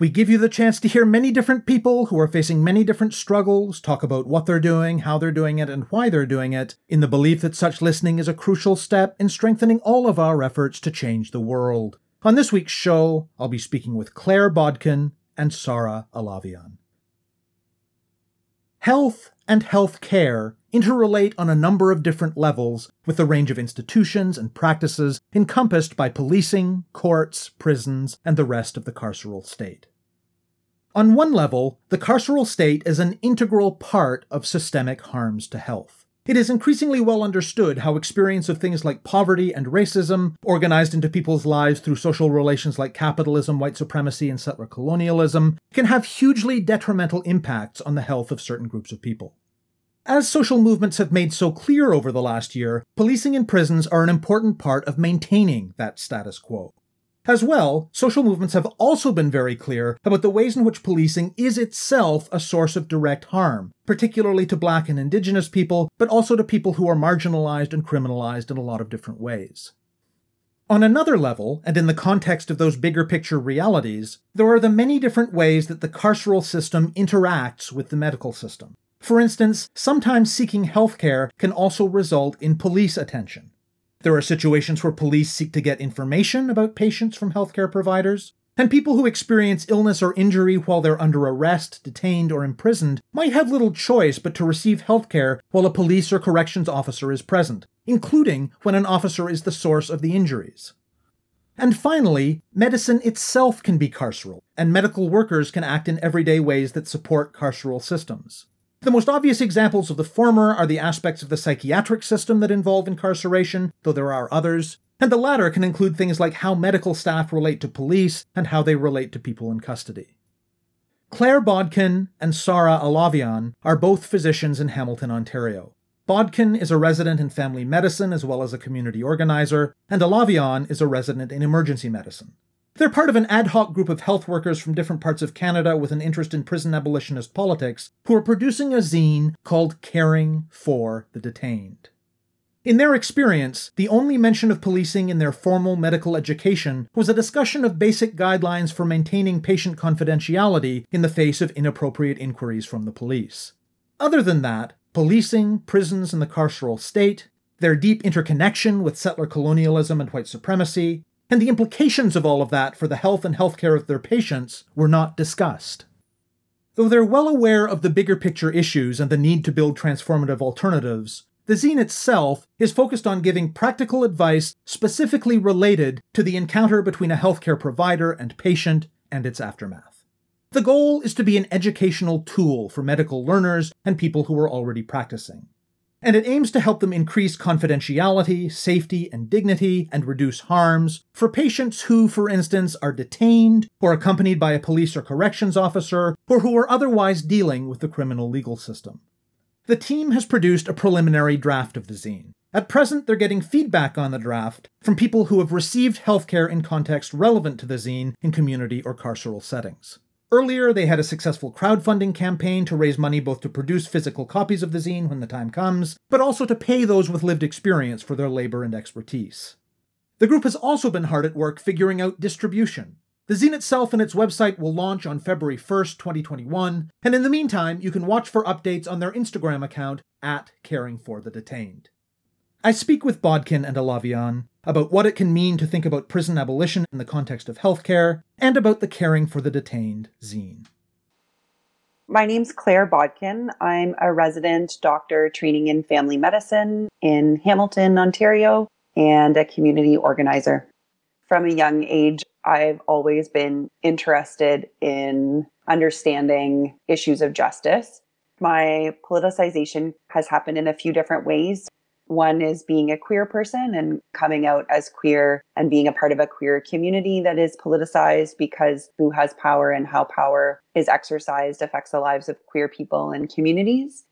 We give you the chance to hear many different people who are facing many different struggles, talk about what they're doing, how they're doing it, and why they're doing it, in the belief that such listening is a crucial step in strengthening all of our efforts to change the world. On this week's show, I'll be speaking with Claire Bodkin and Sara Alavian. Health and health care interrelate on a number of different levels with the range of institutions and practices encompassed by policing, courts, prisons, and the rest of the carceral state. On one level, the carceral state is an integral part of systemic harms to health. It is increasingly well understood how experience of things like poverty and racism, organized into people's lives through social relations like capitalism, white supremacy, and settler colonialism, can have hugely detrimental impacts on the health of certain groups of people. As social movements have made so clear over the last year, policing in prisons are an important part of maintaining that status quo. As well, social movements have also been very clear about the ways in which policing is itself a source of direct harm, particularly to black and indigenous people, but also to people who are marginalized and criminalized in a lot of different ways. On another level, and in the context of those bigger picture realities, there are the many different ways that the carceral system interacts with the medical system. For instance, sometimes seeking healthcare can also result in police attention. There are situations where police seek to get information about patients from healthcare providers, and people who experience illness or injury while they're under arrest, detained, or imprisoned might have little choice but to receive healthcare while a police or corrections officer is present, including when an officer is the source of the injuries. And finally, medicine itself can be carceral, and medical workers can act in everyday ways that support carceral systems. The most obvious examples of the former are the aspects of the psychiatric system that involve incarceration, though there are others, and the latter can include things like how medical staff relate to police and how they relate to people in custody. Claire Bodkin and Sara Alavian are both physicians in Hamilton, Ontario. Bodkin is a resident in family medicine as well as a community organizer, and Alavian is a resident in emergency medicine. They're part of an ad hoc group of health workers from different parts of Canada with an interest in prison abolitionist politics who are producing a zine called Caring for the Detained. In their experience, the only mention of policing in their formal medical education was a discussion of basic guidelines for maintaining patient confidentiality in the face of inappropriate inquiries from the police. Other than that, policing, prisons, and the carceral state, their deep interconnection with settler colonialism and white supremacy, and the implications of all of that for the health and healthcare of their patients were not discussed. Though they're well aware of the bigger picture issues and the need to build transformative alternatives, the zine itself is focused on giving practical advice specifically related to the encounter between a healthcare provider and patient and its aftermath. The goal is to be an educational tool for medical learners and people who are already practicing and it aims to help them increase confidentiality, safety, and dignity, and reduce harms for patients who, for instance, are detained, or accompanied by a police or corrections officer, or who are otherwise dealing with the criminal legal system. The team has produced a preliminary draft of the zine. At present, they're getting feedback on the draft from people who have received healthcare in context relevant to the zine in community or carceral settings. Earlier, they had a successful crowdfunding campaign to raise money both to produce physical copies of the zine when the time comes, but also to pay those with lived experience for their labor and expertise. The group has also been hard at work figuring out distribution. The zine itself and its website will launch on February 1st, 2021, and in the meantime, you can watch for updates on their Instagram account at Caring for the Detained. I speak with Bodkin and Alavian about what it can mean to think about prison abolition in the context of healthcare, and about the Caring for the Detained zine. My name's Claire Bodkin. I'm a resident doctor training in family medicine in Hamilton, Ontario, and a community organizer. From a young age, I've always been interested in understanding issues of justice. My politicization has happened in a few different ways. One is being a queer person and coming out as queer and being a part of a queer community that is politicized because who has power and how power is exercised affects the lives of queer people and communities.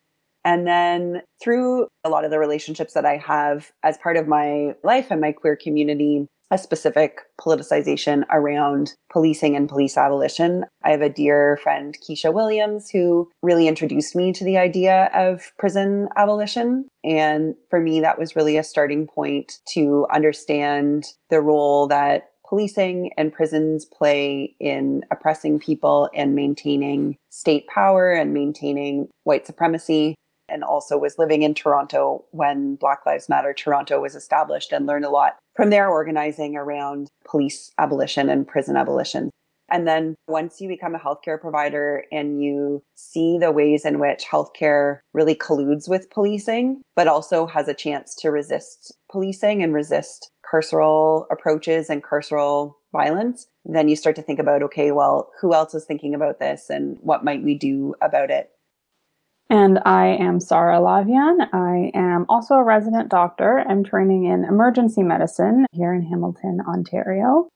And then through a lot of the relationships that I have as part of my life and my queer community, a specific politicization around policing and police abolition. I have a dear friend, Keisha Williams, who really introduced me to the idea of prison abolition. And for me, that was really a starting point to understand the role that policing and prisons play in oppressing people and maintaining state power and maintaining white supremacy and also was living in Toronto when Black Lives Matter Toronto was established and learned a lot from their organizing around police abolition and prison abolition. And then once you become a healthcare provider and you see the ways in which healthcare really colludes with policing, but also has a chance to resist policing and resist carceral approaches and carceral violence, then you start to think about okay, well, who else is thinking about this and what might we do about it? And I am Sara Alavian. I am also a resident doctor. I'm training in emergency medicine here in Hamilton, Ontario.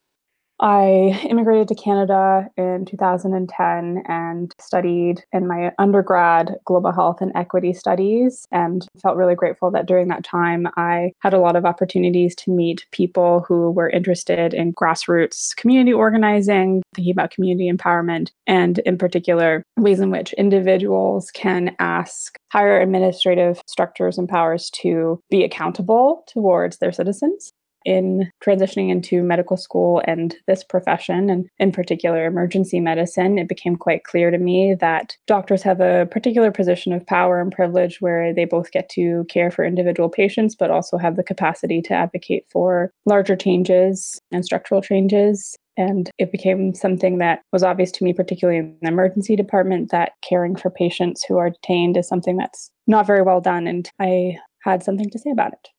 I immigrated to Canada in 2010 and studied in my undergrad global health and equity studies and felt really grateful that during that time I had a lot of opportunities to meet people who were interested in grassroots community organizing, thinking about community empowerment, and in particular, ways in which individuals can ask higher administrative structures and powers to be accountable towards their citizens in transitioning into medical school and this profession, and in particular emergency medicine, it became quite clear to me that doctors have a particular position of power and privilege where they both get to care for individual patients, but also have the capacity to advocate for larger changes and structural changes and it became something that was obvious to me, particularly in the emergency department, that caring for patients who are detained is something that's not very well done. And I had something to say about it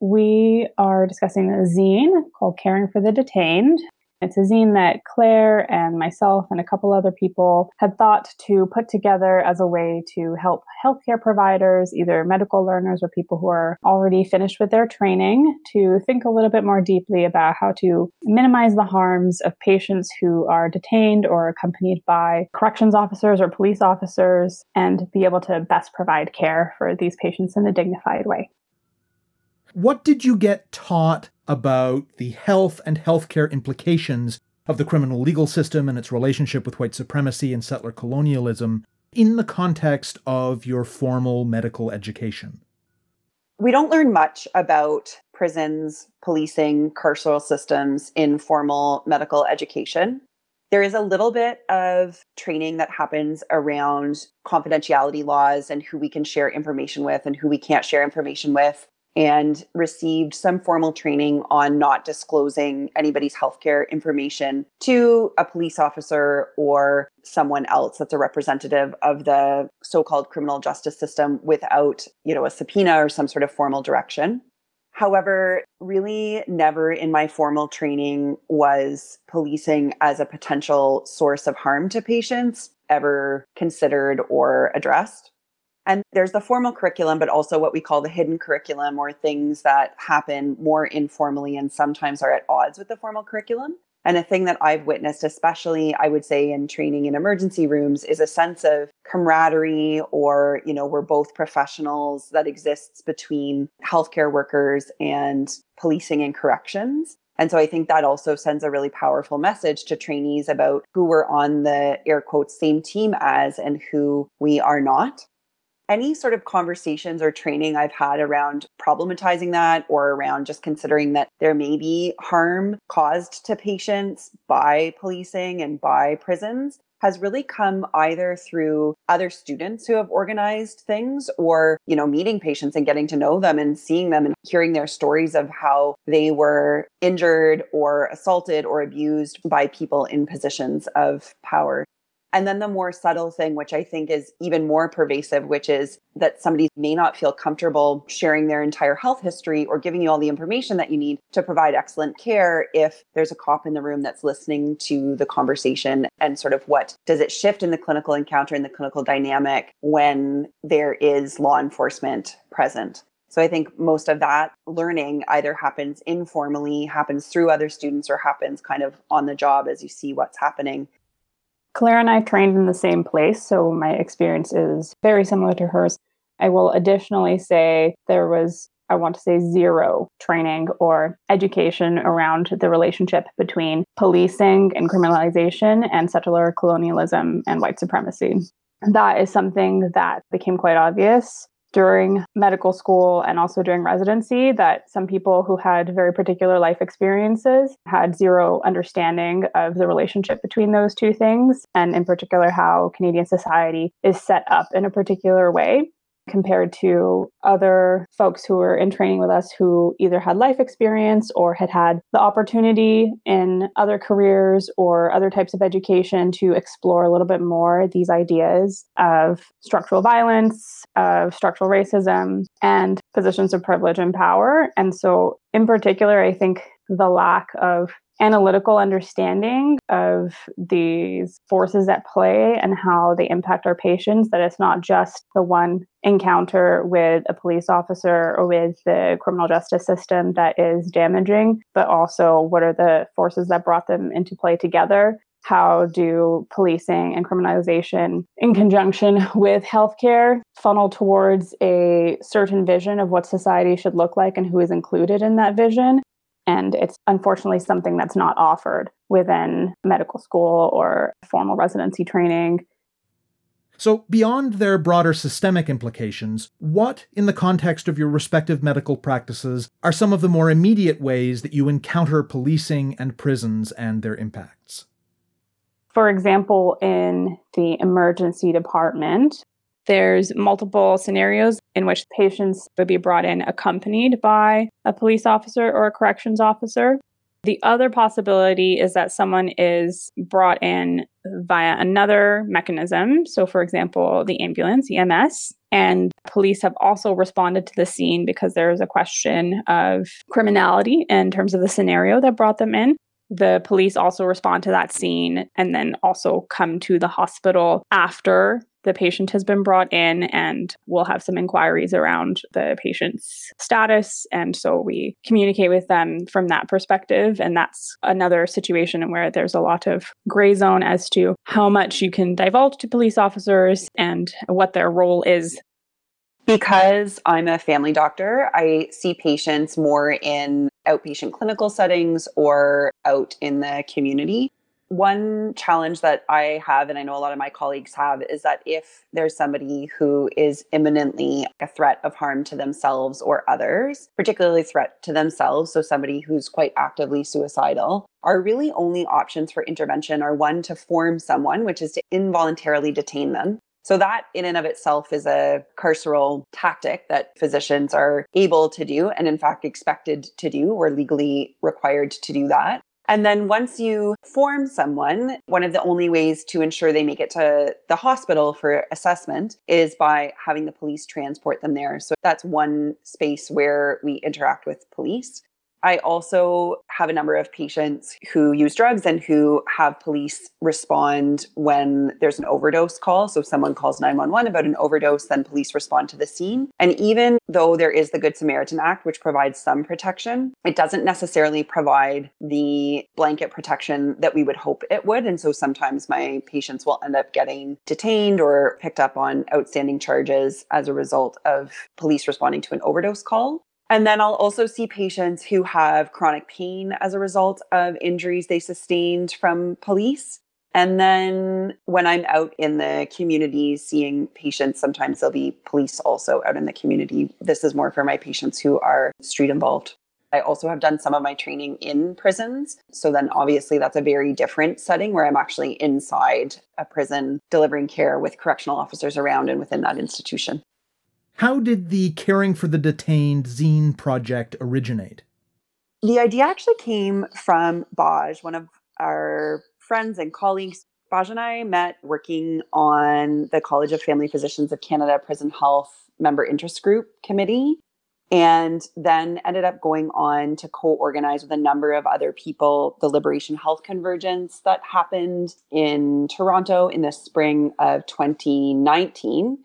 we are discussing a zine called Caring for the Detained. It's a zine that Claire and myself and a couple other people had thought to put together as a way to help healthcare providers, either medical learners or people who are already finished with their training, to think a little bit more deeply about how to minimize the harms of patients who are detained or accompanied by corrections officers or police officers and be able to best provide care for these patients in a dignified way. What did you get taught about the health and healthcare implications of the criminal legal system and its relationship with white supremacy and settler colonialism in the context of your formal medical education? We don't learn much about prisons, policing, carceral systems in formal medical education. There is a little bit of training that happens around confidentiality laws and who we can share information with and who we can't share information with and received some formal training on not disclosing anybody's healthcare information to a police officer or someone else that's a representative of the so-called criminal justice system without, you know, a subpoena or some sort of formal direction. However, really never in my formal training was policing as a potential source of harm to patients ever considered or addressed. And there's the formal curriculum, but also what we call the hidden curriculum or things that happen more informally and sometimes are at odds with the formal curriculum. And a thing that I've witnessed, especially I would say in training in emergency rooms, is a sense of camaraderie or, you know, we're both professionals that exists between healthcare workers and policing and corrections. And so I think that also sends a really powerful message to trainees about who we're on the air quotes same team as and who we are not any sort of conversations or training I've had around problematizing that or around just considering that there may be harm caused to patients by policing and by prisons has really come either through other students who have organized things or you know meeting patients and getting to know them and seeing them and hearing their stories of how they were injured or assaulted or abused by people in positions of power and then the more subtle thing, which I think is even more pervasive, which is that somebody may not feel comfortable sharing their entire health history or giving you all the information that you need to provide excellent care if there's a cop in the room that's listening to the conversation and sort of what does it shift in the clinical encounter and the clinical dynamic when there is law enforcement present. So I think most of that learning either happens informally, happens through other students, or happens kind of on the job as you see what's happening. Claire and I trained in the same place, so my experience is very similar to hers. I will additionally say there was, I want to say, zero training or education around the relationship between policing and criminalization and settler colonialism and white supremacy. That is something that became quite obvious during medical school and also during residency that some people who had very particular life experiences had zero understanding of the relationship between those two things, and in particular, how Canadian society is set up in a particular way compared to other folks who were in training with us who either had life experience or had had the opportunity in other careers or other types of education to explore a little bit more these ideas of structural violence, of structural racism, and positions of privilege and power. And so, in particular, I think the lack of analytical understanding of these forces at play and how they impact our patients, that it's not just the one encounter with a police officer or with the criminal justice system that is damaging, but also what are the forces that brought them into play together. How do policing and criminalization, in conjunction with healthcare, funnel towards a certain vision of what society should look like and who is included in that vision? And it's unfortunately something that's not offered within medical school or formal residency training. So, beyond their broader systemic implications, what, in the context of your respective medical practices, are some of the more immediate ways that you encounter policing and prisons and their impacts? For example, in the emergency department, there's multiple scenarios in which patients would be brought in accompanied by a police officer or a corrections officer. The other possibility is that someone is brought in via another mechanism. So, for example, the ambulance, EMS, and police have also responded to the scene because there is a question of criminality in terms of the scenario that brought them in. The police also respond to that scene and then also come to the hospital after the patient has been brought in and we'll have some inquiries around the patient's status. And so we communicate with them from that perspective. And that's another situation where there's a lot of gray zone as to how much you can divulge to police officers and what their role is because I'm a family doctor, I see patients more in outpatient clinical settings or out in the community. One challenge that I have, and I know a lot of my colleagues have, is that if there's somebody who is imminently a threat of harm to themselves or others, particularly threat to themselves, so somebody who's quite actively suicidal, our really only options for intervention are one to form someone, which is to involuntarily detain them. So, that in and of itself is a carceral tactic that physicians are able to do and, in fact, expected to do or legally required to do that. And then once you form someone, one of the only ways to ensure they make it to the hospital for assessment is by having the police transport them there. So that's one space where we interact with police. I also have a number of patients who use drugs and who have police respond when there's an overdose call. So, if someone calls 911 about an overdose, then police respond to the scene. And even though there is the Good Samaritan Act, which provides some protection, it doesn't necessarily provide the blanket protection that we would hope it would. And so, sometimes my patients will end up getting detained or picked up on outstanding charges as a result of police responding to an overdose call. And then I'll also see patients who have chronic pain as a result of injuries they sustained from police. And then when I'm out in the community seeing patients, sometimes there'll be police also out in the community. This is more for my patients who are street involved. I also have done some of my training in prisons. So then obviously that's a very different setting where I'm actually inside a prison delivering care with correctional officers around and within that institution. How did the Caring for the Detained zine project originate? The idea actually came from Baj, one of our friends and colleagues. Baj and I met working on the College of Family Physicians of Canada Prison Health Member Interest Group Committee, and then ended up going on to co organize with a number of other people the Liberation Health Convergence that happened in Toronto in the spring of 2019.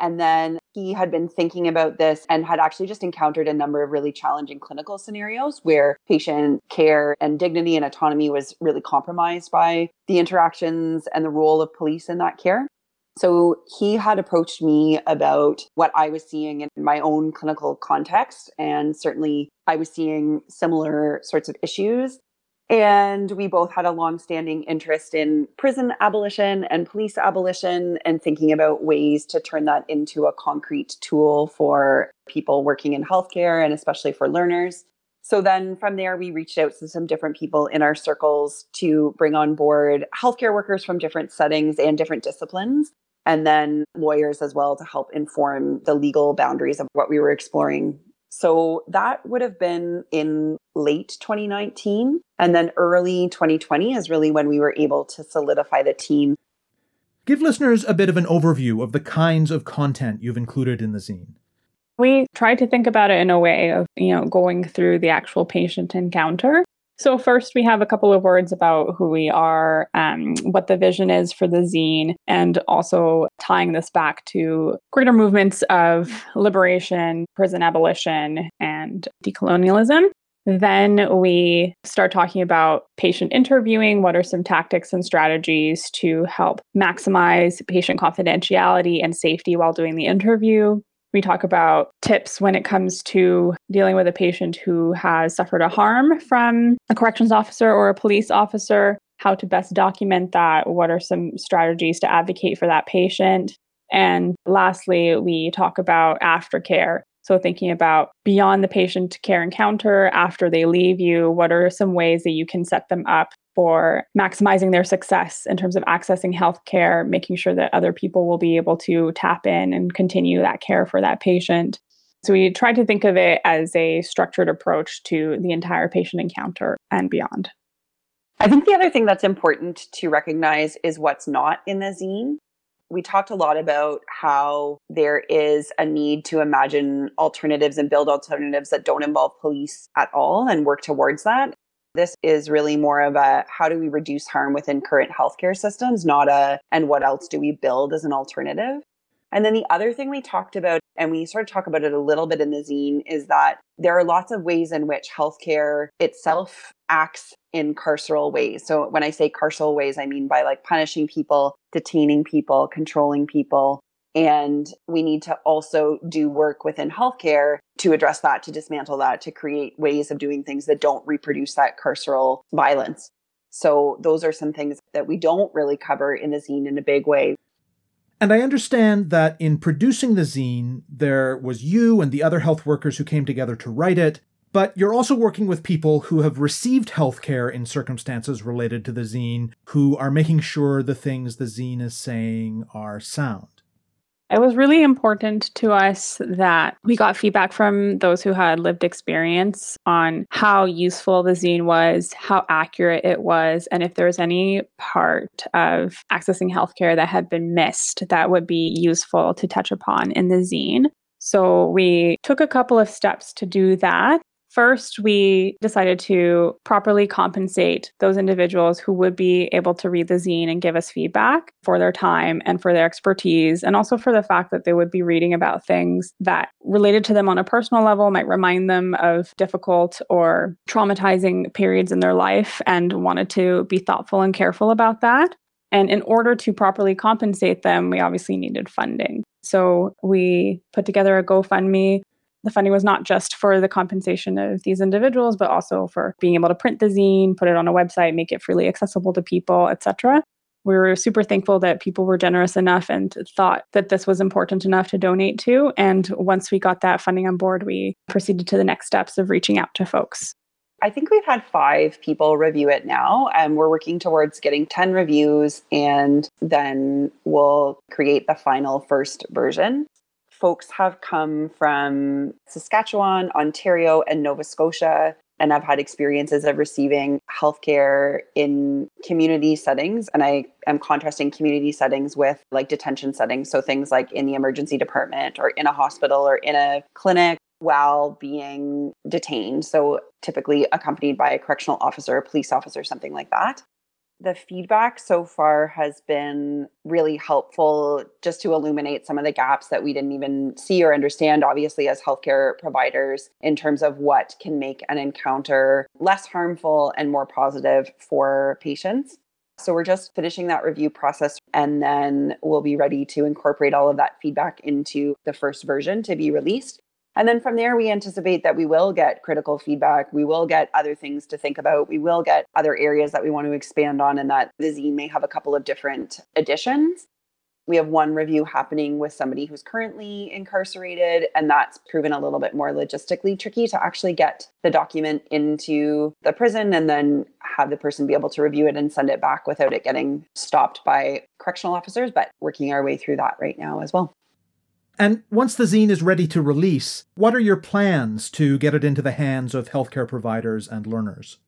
And then he had been thinking about this and had actually just encountered a number of really challenging clinical scenarios where patient care and dignity and autonomy was really compromised by the interactions and the role of police in that care. So he had approached me about what I was seeing in my own clinical context. And certainly I was seeing similar sorts of issues. And we both had a long-standing interest in prison abolition and police abolition and thinking about ways to turn that into a concrete tool for people working in healthcare and especially for learners. So then from there, we reached out to some different people in our circles to bring on board healthcare workers from different settings and different disciplines, and then lawyers as well to help inform the legal boundaries of what we were exploring so that would have been in late 2019. And then early 2020 is really when we were able to solidify the team. Give listeners a bit of an overview of the kinds of content you've included in the zine. We tried to think about it in a way of, you know, going through the actual patient encounter so, first, we have a couple of words about who we are, um, what the vision is for the zine, and also tying this back to greater movements of liberation, prison abolition, and decolonialism. Then we start talking about patient interviewing. What are some tactics and strategies to help maximize patient confidentiality and safety while doing the interview? We talk about tips when it comes to dealing with a patient who has suffered a harm from a corrections officer or a police officer, how to best document that, what are some strategies to advocate for that patient. And lastly, we talk about aftercare. So, thinking about beyond the patient care encounter, after they leave you, what are some ways that you can set them up for maximizing their success in terms of accessing healthcare, making sure that other people will be able to tap in and continue that care for that patient. So we tried to think of it as a structured approach to the entire patient encounter and beyond. I think the other thing that's important to recognize is what's not in the zine. We talked a lot about how there is a need to imagine alternatives and build alternatives that don't involve police at all and work towards that. This is really more of a how do we reduce harm within current healthcare systems, not a and what else do we build as an alternative. And then the other thing we talked about, and we sort of talk about it a little bit in the zine, is that there are lots of ways in which healthcare itself acts in carceral ways. So when I say carceral ways, I mean by like punishing people, detaining people, controlling people, and we need to also do work within healthcare to address that, to dismantle that, to create ways of doing things that don't reproduce that carceral violence. So, those are some things that we don't really cover in the zine in a big way. And I understand that in producing the zine, there was you and the other health workers who came together to write it, but you're also working with people who have received healthcare in circumstances related to the zine, who are making sure the things the zine is saying are sound. It was really important to us that we got feedback from those who had lived experience on how useful the zine was, how accurate it was, and if there was any part of accessing healthcare that had been missed that would be useful to touch upon in the zine. So we took a couple of steps to do that. First, we decided to properly compensate those individuals who would be able to read the zine and give us feedback for their time and for their expertise, and also for the fact that they would be reading about things that related to them on a personal level, might remind them of difficult or traumatizing periods in their life, and wanted to be thoughtful and careful about that. And in order to properly compensate them, we obviously needed funding. So we put together a GoFundMe the funding was not just for the compensation of these individuals, but also for being able to print the zine, put it on a website, make it freely accessible to people, etc. We were super thankful that people were generous enough and thought that this was important enough to donate to. And once we got that funding on board, we proceeded to the next steps of reaching out to folks. I think we've had five people review it now, and we're working towards getting 10 reviews, and then we'll create the final first version folks have come from Saskatchewan, Ontario, and Nova Scotia. And I've had experiences of receiving healthcare in community settings. And I am contrasting community settings with like detention settings. So things like in the emergency department or in a hospital or in a clinic while being detained. So typically accompanied by a correctional officer, a police officer, something like that the feedback so far has been really helpful just to illuminate some of the gaps that we didn't even see or understand, obviously, as healthcare providers, in terms of what can make an encounter less harmful and more positive for patients. So we're just finishing that review process and then we'll be ready to incorporate all of that feedback into the first version to be released. And then from there, we anticipate that we will get critical feedback. We will get other things to think about. We will get other areas that we want to expand on, and that the zine may have a couple of different additions. We have one review happening with somebody who's currently incarcerated, and that's proven a little bit more logistically tricky to actually get the document into the prison and then have the person be able to review it and send it back without it getting stopped by correctional officers. But working our way through that right now as well. And once the zine is ready to release, what are your plans to get it into the hands of healthcare providers and learners?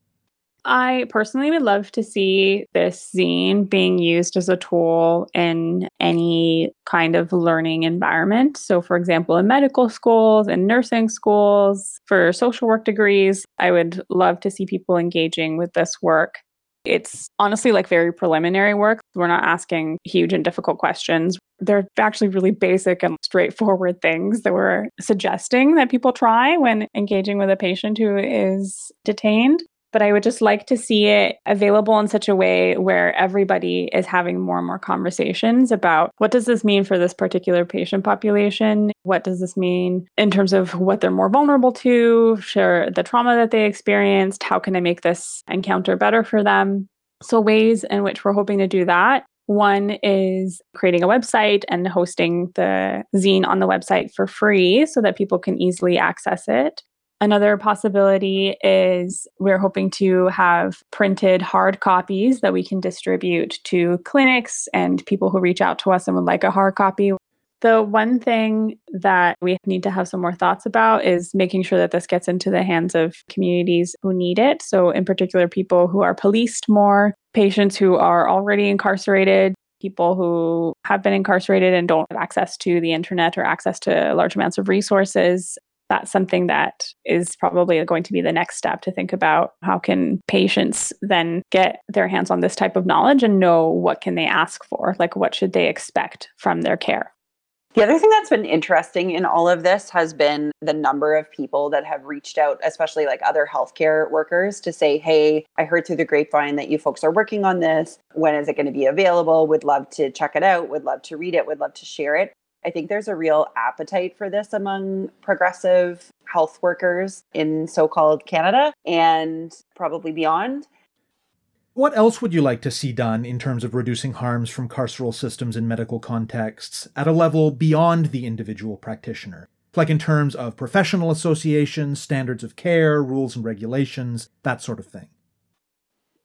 I personally would love to see this zine being used as a tool in any kind of learning environment. So, for example, in medical schools and nursing schools, for social work degrees, I would love to see people engaging with this work it's honestly like very preliminary work. We're not asking huge and difficult questions. They're actually really basic and straightforward things that we're suggesting that people try when engaging with a patient who is detained but I would just like to see it available in such a way where everybody is having more and more conversations about what does this mean for this particular patient population? What does this mean in terms of what they're more vulnerable to, share the trauma that they experienced? How can I make this encounter better for them? So, ways in which we're hoping to do that one is creating a website and hosting the zine on the website for free so that people can easily access it. Another possibility is we're hoping to have printed hard copies that we can distribute to clinics and people who reach out to us and would like a hard copy. The one thing that we need to have some more thoughts about is making sure that this gets into the hands of communities who need it. So, in particular, people who are policed more, patients who are already incarcerated, people who have been incarcerated and don't have access to the internet or access to large amounts of resources that's something that is probably going to be the next step to think about how can patients then get their hands on this type of knowledge and know what can they ask for like what should they expect from their care the other thing that's been interesting in all of this has been the number of people that have reached out, especially like other healthcare workers, to say, Hey, I heard through the grapevine that you folks are working on this. When is it going to be available? Would love to check it out, would love to read it, would love to share it. I think there's a real appetite for this among progressive health workers in so called Canada and probably beyond. What else would you like to see done in terms of reducing harms from carceral systems in medical contexts at a level beyond the individual practitioner? Like in terms of professional associations, standards of care, rules and regulations, that sort of thing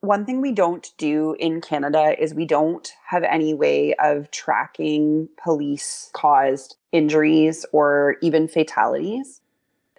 one thing we don't do in Canada is we don't have any way of tracking police caused injuries or even fatalities.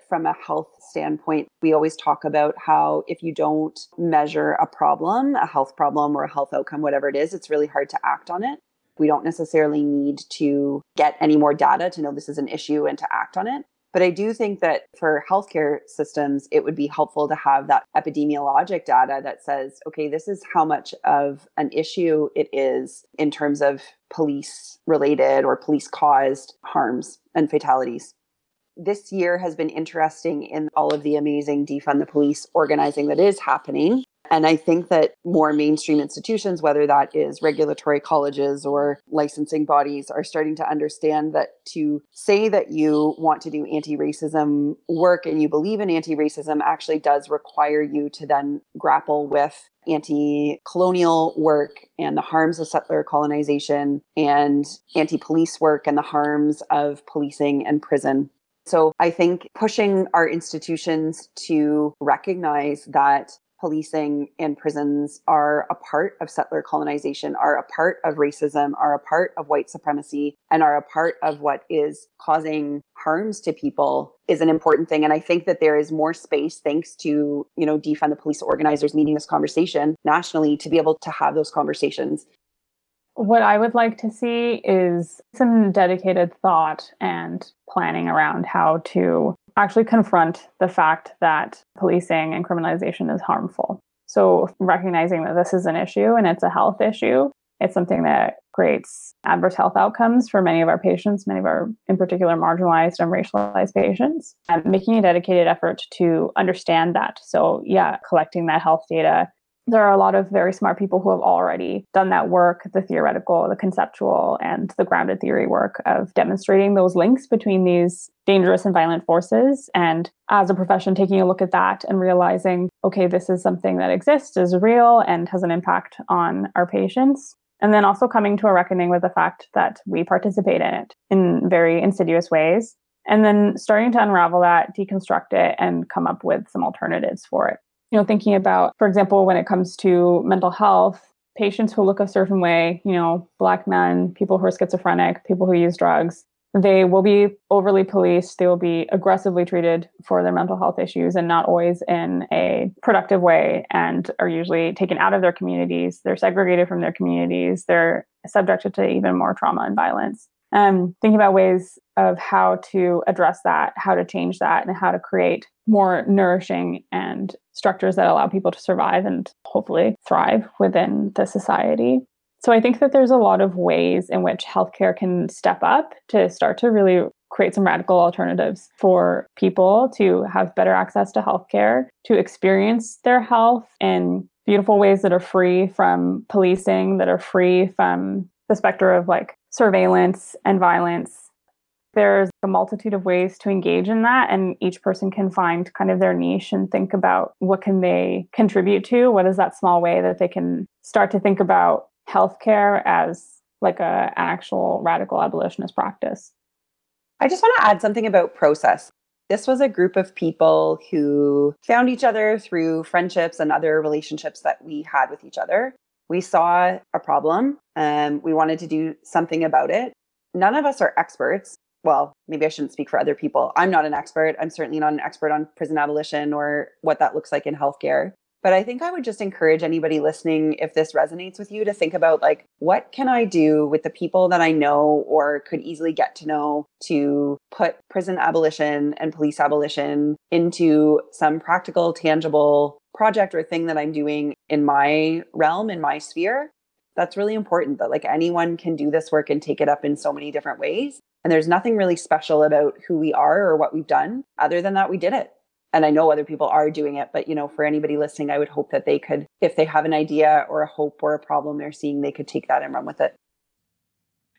From a health standpoint, we always talk about how if you don't measure a problem, a health problem or a health outcome, whatever it is, it's really hard to act on it. We don't necessarily need to get any more data to know this is an issue and to act on it. But I do think that for healthcare systems, it would be helpful to have that epidemiologic data that says, okay, this is how much of an issue it is in terms of police related or police caused harms and fatalities. This year has been interesting in all of the amazing defund the police organizing that is happening. And I think that more mainstream institutions, whether that is regulatory colleges or licensing bodies, are starting to understand that to say that you want to do anti racism work and you believe in anti racism actually does require you to then grapple with anti colonial work and the harms of settler colonization and anti police work and the harms of policing and prison. So I think pushing our institutions to recognize that policing and prisons are a part of settler colonization, are a part of racism, are a part of white supremacy, and are a part of what is causing harms to people is an important thing. And I think that there is more space, thanks to, you know, defund the police organizers leading this conversation nationally to be able to have those conversations. What I would like to see is some dedicated thought and planning around how to actually confront the fact that policing and criminalization is harmful. So, recognizing that this is an issue and it's a health issue, it's something that creates adverse health outcomes for many of our patients, many of our, in particular, marginalized and racialized patients, and making a dedicated effort to understand that. So, yeah, collecting that health data, there are a lot of very smart people who have already done that work the theoretical, the conceptual, and the grounded theory work of demonstrating those links between these dangerous and violent forces. And as a profession, taking a look at that and realizing, okay, this is something that exists, is real, and has an impact on our patients. And then also coming to a reckoning with the fact that we participate in it in very insidious ways. And then starting to unravel that, deconstruct it, and come up with some alternatives for it you know, thinking about, for example, when it comes to mental health, patients who look a certain way, you know, black men, people who are schizophrenic, people who use drugs, they will be overly policed. They will be aggressively treated for their mental health issues and not always in a productive way and are usually taken out of their communities. They're segregated from their communities. They're subjected to even more trauma and violence um, thinking about ways of how to address that, how to change that, and how to create more nourishing and structures that allow people to survive and hopefully thrive within the society. So I think that there's a lot of ways in which healthcare can step up to start to really create some radical alternatives for people to have better access to healthcare, to experience their health in beautiful ways that are free from policing, that are free from the specter of like surveillance and violence. There's a multitude of ways to engage in that, and each person can find kind of their niche and think about what can they contribute to. What is that small way that they can start to think about healthcare as like a, an actual radical abolitionist practice. I just want to add something about process. This was a group of people who found each other through friendships and other relationships that we had with each other. We saw a problem and we wanted to do something about it. None of us are experts. Well, maybe I shouldn't speak for other people. I'm not an expert. I'm certainly not an expert on prison abolition or what that looks like in healthcare. But I think I would just encourage anybody listening, if this resonates with you, to think about like, what can I do with the people that I know or could easily get to know to put prison abolition and police abolition into some practical, tangible project or thing that I'm doing in my realm, in my sphere, that's really important that like anyone can do this work and take it up in so many different ways. And there's nothing really special about who we are or what we've done other than that we did it. And I know other people are doing it, but you know, for anybody listening, I would hope that they could, if they have an idea or a hope or a problem they're seeing, they could take that and run with it.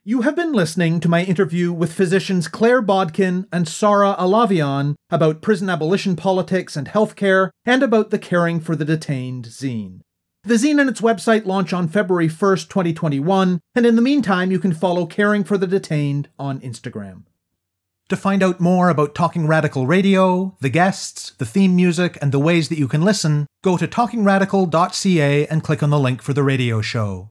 You have been listening to my interview with physicians Claire Bodkin and Sara Alavian about prison abolition politics and healthcare, and about the Caring for the Detained zine. The zine and its website launch on February 1st, 2021, and in the meantime, you can follow Caring for the Detained on Instagram. To find out more about Talking Radical Radio, the guests, the theme music, and the ways that you can listen, go to talkingradical.ca and click on the link for the radio show.